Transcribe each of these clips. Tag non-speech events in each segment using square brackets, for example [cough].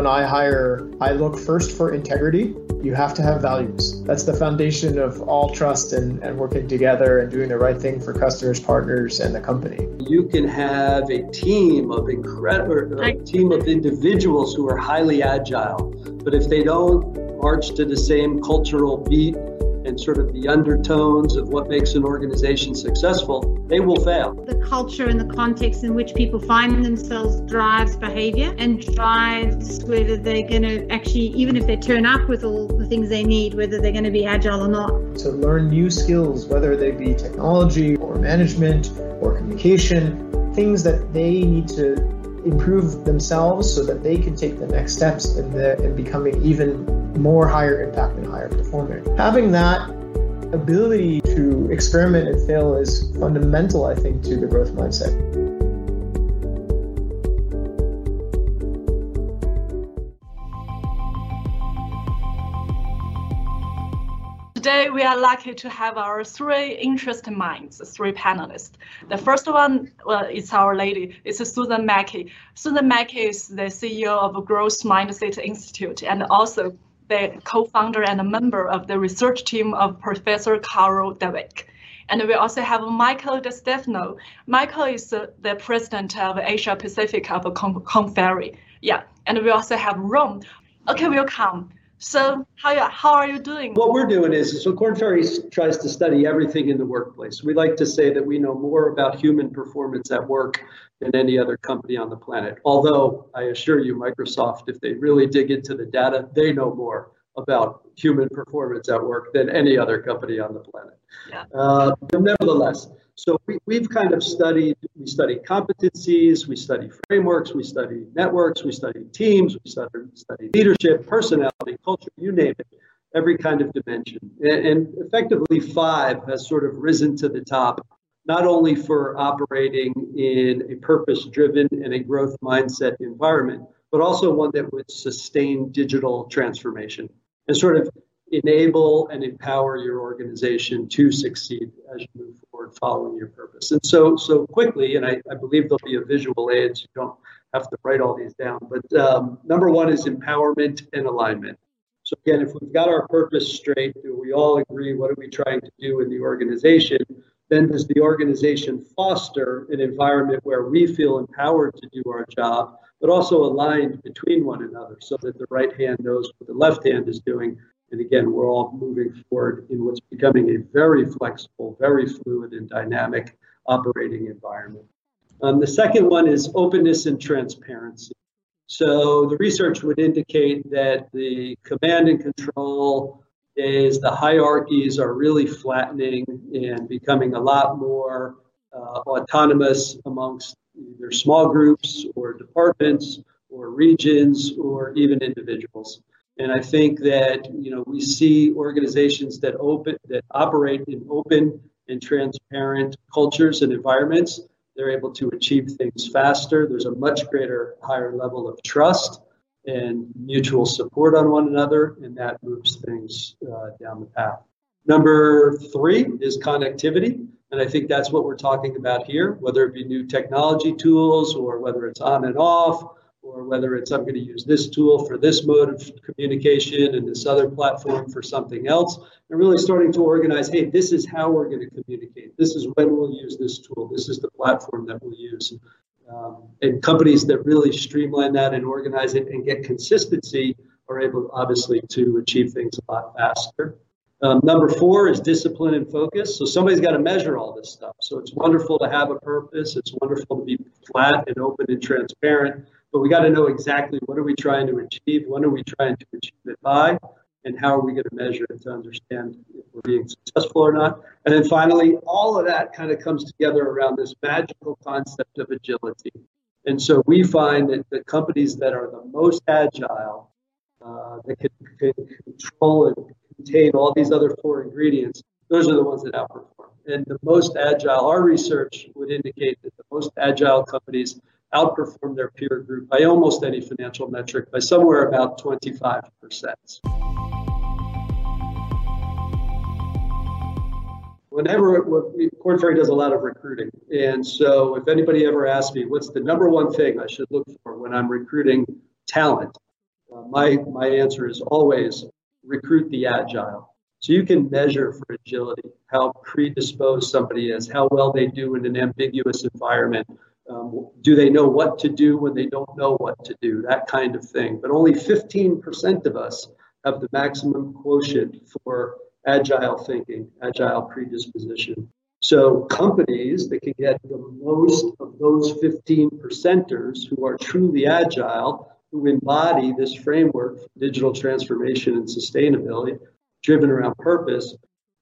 when I hire, I look first for integrity. You have to have values. That's the foundation of all trust and, and working together and doing the right thing for customers, partners, and the company. You can have a team of incredible, a team of individuals who are highly agile, but if they don't march to the same cultural beat and sort of the undertones of what makes an organization successful, they will fail. The culture and the context in which people find themselves drives behavior and drives whether they're going to actually, even if they turn up with all the things they need, whether they're going to be agile or not. To learn new skills, whether they be technology or management or communication, things that they need to improve themselves so that they can take the next steps in, the, in becoming even more higher impact and higher performing. Having that ability to experiment and fail is fundamental, I think, to the growth mindset. Today, we are lucky to have our three interesting minds, three panelists. The first one well, is our lady, it's Susan Mackie. Susan Mackie is the CEO of Growth Mindset Institute and also the co-founder and a member of the research team of Professor Carol Dweck. And we also have Michael DeStefano. Michael is the president of Asia Pacific of Korn Ferry. Yeah, and we also have Rome. Okay, welcome. So how, how are you doing? What we're doing is, so Korn Ferry tries to study everything in the workplace. We like to say that we know more about human performance at work than any other company on the planet. Although I assure you, Microsoft, if they really dig into the data, they know more about human performance at work than any other company on the planet. Yeah. Uh, but nevertheless, so we, we've kind of studied, we study competencies, we study frameworks, we study networks, we study teams, we study, study leadership, personality, culture, you name it, every kind of dimension. And, and effectively, five has sort of risen to the top not only for operating in a purpose driven and a growth mindset environment, but also one that would sustain digital transformation and sort of enable and empower your organization to succeed as you move forward following your purpose. And so, so quickly, and I, I believe there'll be a visual aid, so you don't have to write all these down. But um, number one is empowerment and alignment. So again, if we've got our purpose straight, do we all agree what are we trying to do in the organization? then does the organization foster an environment where we feel empowered to do our job, but also aligned between one another so that the right hand knows what the left hand is doing? And again, we're all moving forward in what's becoming a very flexible, very fluid, and dynamic operating environment. Um, the second one is openness and transparency. So the research would indicate that the command and control is the hierarchies are really flattening and becoming a lot more uh, autonomous amongst either small groups or departments or regions or even individuals. And I think that you know we see organizations that open that operate in open and transparent cultures and environments. They're able to achieve things faster. There's a much greater, higher level of trust and mutual support on one another, and that moves things uh, down the path. Number three is connectivity. And I think that's what we're talking about here, whether it be new technology tools or whether it's on and off, or whether it's I'm going to use this tool for this mode of communication and this other platform for something else. And really starting to organize hey, this is how we're going to communicate. This is when we'll use this tool. This is the platform that we'll use. Um, and companies that really streamline that and organize it and get consistency are able, obviously, to achieve things a lot faster. Um, number four is discipline and focus. So somebody's got to measure all this stuff. So it's wonderful to have a purpose. It's wonderful to be flat and open and transparent. But we got to know exactly what are we trying to achieve, when are we trying to achieve it by, and how are we going to measure it to understand if we're being successful or not. And then finally, all of that kind of comes together around this magical concept of agility. And so we find that the companies that are the most agile, uh, that can, can, control and contain all these other four ingredients, those are the ones that outperform. And the most agile, our research would indicate that the most agile companies outperform their peer group by almost any financial metric by somewhere about 25%. whenever Korn Ferry does a lot of recruiting, and so if anybody ever asks me what's the number one thing I should look for when I'm recruiting talent, uh, my, my answer is always recruit the agile. So you can measure for agility how predisposed somebody is, how well they do in an ambiguous environment. Um, do they know what to do when they don't know what to do? That kind of thing. But only 15% of us have the maximum quotient for agile thinking, agile predisposition. So companies that can get the most of those 15 percenters who are truly agile, who embody this framework for digital transformation and sustainability, driven around purpose,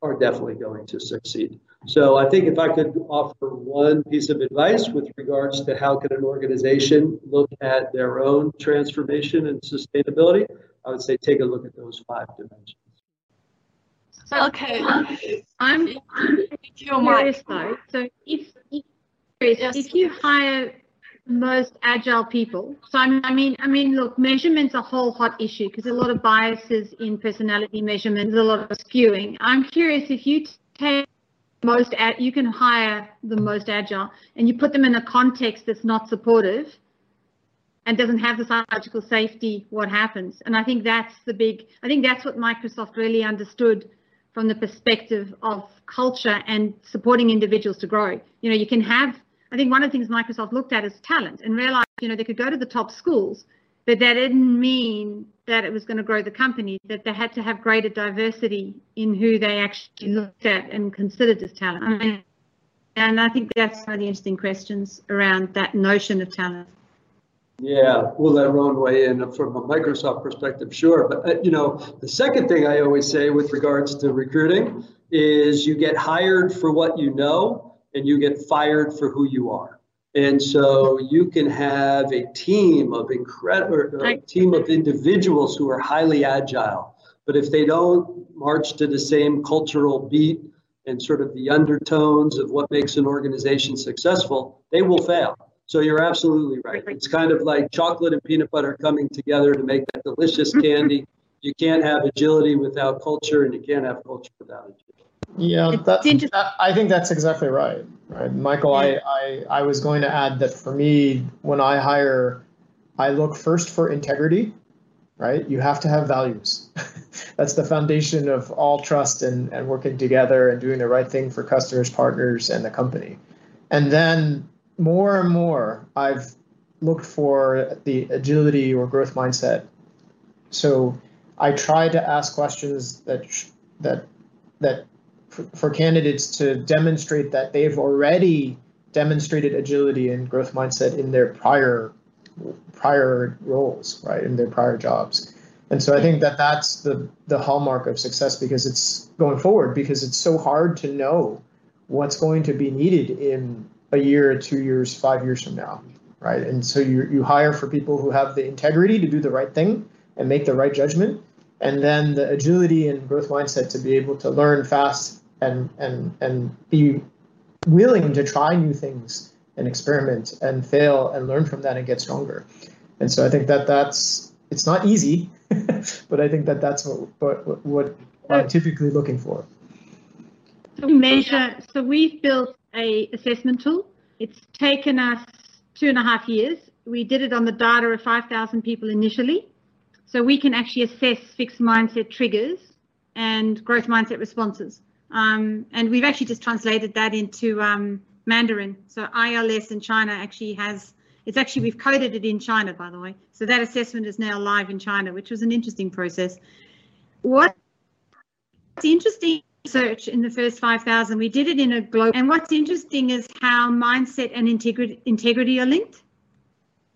are definitely going to succeed. So I think if I could offer one piece of advice with regards to how can an organization look at their own transformation and sustainability, I would say take a look at those five dimensions. Okay. I'm curious though. So if if, yes. if you hire most agile people, so I mean, I mean, look, measurement's a whole hot issue because a lot of biases in personality measurements, a lot of skewing. I'm curious if you take most, you can hire the most agile and you put them in a context that's not supportive and doesn't have the psychological safety, what happens? And I think that's the big, I think that's what Microsoft really understood from the perspective of culture and supporting individuals to grow. You know, you can have, I think one of the things Microsoft looked at is talent and realized, you know, they could go to the top schools, but that didn't mean that it was going to grow the company, that they had to have greater diversity in who they actually looked at and considered as talent. I mean, and I think that's one of the interesting questions around that notion of talent. Yeah, we'll let Ron weigh in from a Microsoft perspective, sure. But uh, you know, the second thing I always say with regards to recruiting is you get hired for what you know, and you get fired for who you are. And so you can have a team of incredible, a team of individuals who are highly agile, but if they don't march to the same cultural beat and sort of the undertones of what makes an organization successful, they will fail. So you're absolutely right. It's kind of like chocolate and peanut butter coming together to make that delicious candy. [laughs] You can't have agility without culture, and you can't have culture without agility. Yeah, that, that, I think that's exactly right. Right, Michael. I, I I was going to add that for me, when I hire, I look first for integrity. Right, you have to have values. [laughs] that's the foundation of all trust and, and working together and doing the right thing for customers, partners, and the company. And then more and more I've looked for the agility or growth mindset. So I try to ask questions that that that for, candidates to demonstrate that they've already demonstrated agility and growth mindset in their prior prior roles, right, in their prior jobs. And so I think that that's the the hallmark of success because it's going forward because it's so hard to know what's going to be needed in a year, two years, five years from now, right? And so you you hire for people who have the integrity to do the right thing and make the right judgment, and then the agility and growth mindset to be able to learn fast and and and be willing to try new things and experiment and fail and learn from that and get stronger. And so I think that that's it's not easy, [laughs] but I think that that's what what, what I'm typically looking for. So we measure. So we've built a assessment tool. It's taken us two and a half years. We did it on the data of 5,000 people initially. So we can actually assess fixed mindset triggers and growth mindset responses. Um, and we've actually just translated that into um, Mandarin. So ILS in China actually has, it's actually, we've coded it in China, by the way. So that assessment is now live in China, which was an interesting process. What's interesting search in the first 5,000. We did it in a global. And what's interesting is how mindset and integrity, integrity are linked.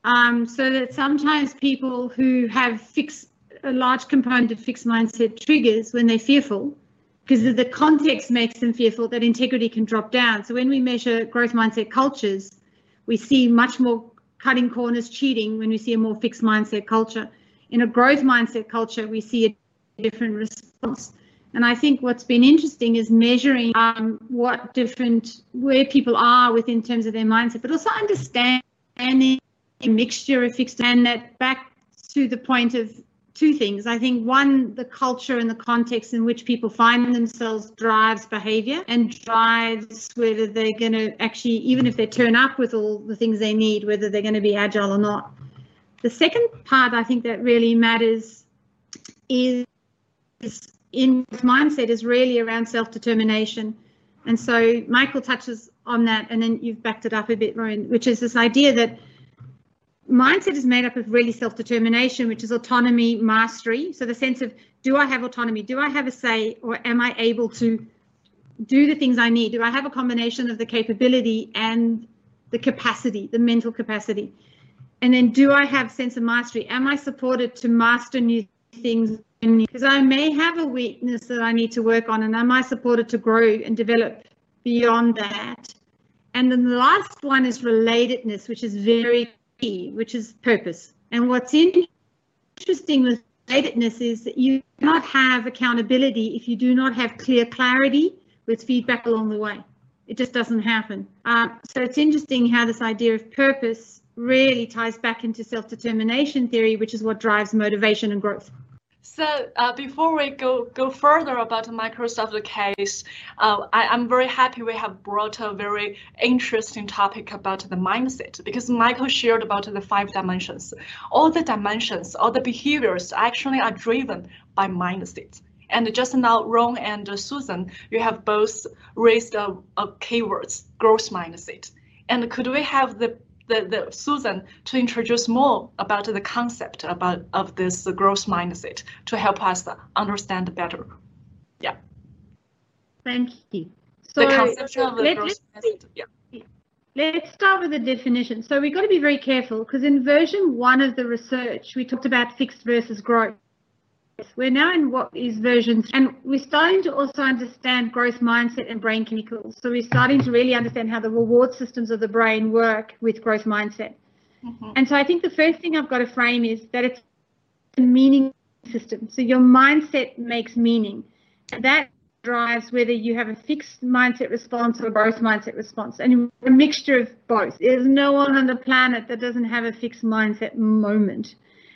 Um, so that sometimes people who have fixed a large component of fixed mindset triggers when they're fearful, because the context makes them fearful, that integrity can drop down. So when we measure growth mindset cultures, we see much more cutting corners, cheating when we see a more fixed mindset culture. In a growth mindset culture, we see a different response. And I think what's been interesting is measuring um, what different, where people are within terms of their mindset, but also understanding a mixture of fixed and that back to the point of two things. I think one, the culture and the context in which people find themselves drives behavior and drives whether they're going to actually, even if they turn up with all the things they need, whether they're going to be agile or not. The second part I think that really matters is in mindset is really around self-determination. And so Michael touches on that, and then you've backed it up a bit, Rowan, which is this idea that mindset is made up of really self-determination, which is autonomy, mastery. So the sense of do I have autonomy? Do I have a say, or am I able to do the things I need? Do I have a combination of the capability and the capacity, the mental capacity? And then do I have sense of mastery? Am I supported to master new things? Because I may have a weakness that I need to work on, and am I supported to grow and develop beyond that? And then the last one is relatedness, which is very which is purpose. And what's interesting with relatedness is that you cannot have accountability if you do not have clear clarity with feedback along the way. It just doesn't happen. Uh, so it's interesting how this idea of purpose really ties back into self-determination theory, which is what drives motivation and growth. So uh, before we go go further about Microsoft case, uh, I, am very happy we have brought a very interesting topic about the mindset because Michael shared about the five dimensions. All the dimensions, all the behaviors actually are driven by mindset. And just now, Ron and Susan, you have both raised a, a keywords, growth mindset. And could we have the the, the Susan to introduce more about the concept about of this growth mindset to help us understand better. Yeah. Thank you. So the concept of the let, growth mindset. Yeah. Let's start with the definition. So we've got to be very careful because in version one of the research, we talked about fixed versus growth. We're now in what is version, and we're starting to also understand growth mindset and brain chemicals. So we're starting to really understand how the reward systems of the brain work with growth mindset. Mm-hmm. And so I think the first thing I've got to frame is that it's a meaning system. So your mindset makes meaning. And that drives whether you have a fixed mindset response or a growth mindset response. And a mixture of both. There's no one on the planet that doesn't have a fixed mindset moment.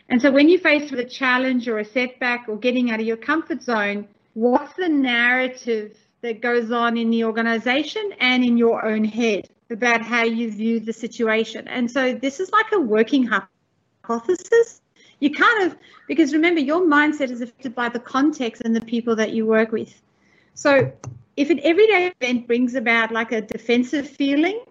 And so when you're faced with a challenge or a setback or getting out of your comfort zone, what's the narrative that goes on in the organization and in your own head about how you view the situation? And so this is like a working hypothesis. You kind of, because remember, your mindset is affected by the context and the people that you work with. So if an everyday event brings about like a defensive feeling,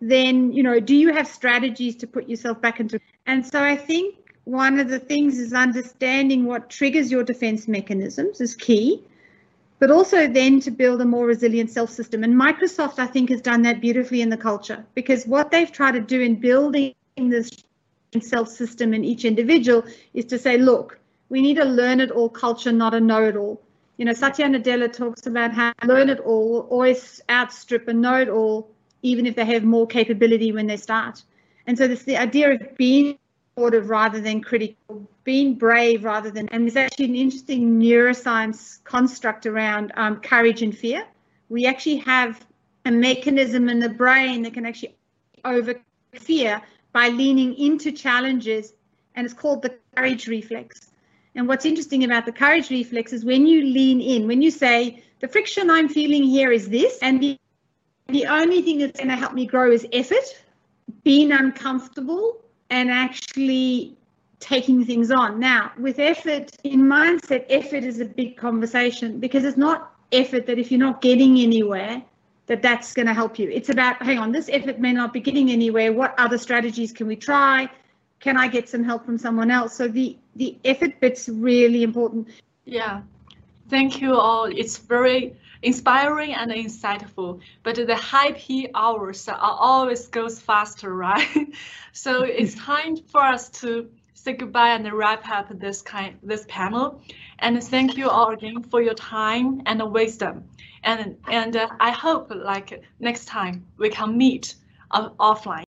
then, you know, do you have strategies to put yourself back into? And so I think one of the things is understanding what triggers your defense mechanisms is key, but also then to build a more resilient self system. And Microsoft, I think, has done that beautifully in the culture because what they've tried to do in building this self system in each individual is to say, look, we need a learn it all culture, not a know it all. You know, Satya Nadella talks about how learn it all always outstrip a know it all, even if they have more capability when they start. And so this the idea of being supportive rather than critical, being brave rather than, and there's actually an interesting neuroscience construct around um, courage and fear. We actually have a mechanism in the brain that can actually over fear by leaning into challenges, and it's called the courage reflex. And what's interesting about the courage reflex is when you lean in, when you say, the friction I'm feeling here is this, and the, the only thing that's going to help me grow is effort, being uncomfortable, and actually taking things on. Now, with effort, in mindset, effort is a big conversation because it's not effort that if you're not getting anywhere, that that's going to help you. It's about, hang on, this effort may not be getting anywhere. What other strategies can we try? Can I get some help from someone else? So the the effort bit's really important. Yeah. Thank you all. It's very inspiring and insightful. But the high P hours are always goes faster, right? [laughs] so it's time for us to say goodbye and wrap up this kind this panel. And thank you all again for your time and wisdom. And and uh, I hope like next time we can meet uh, offline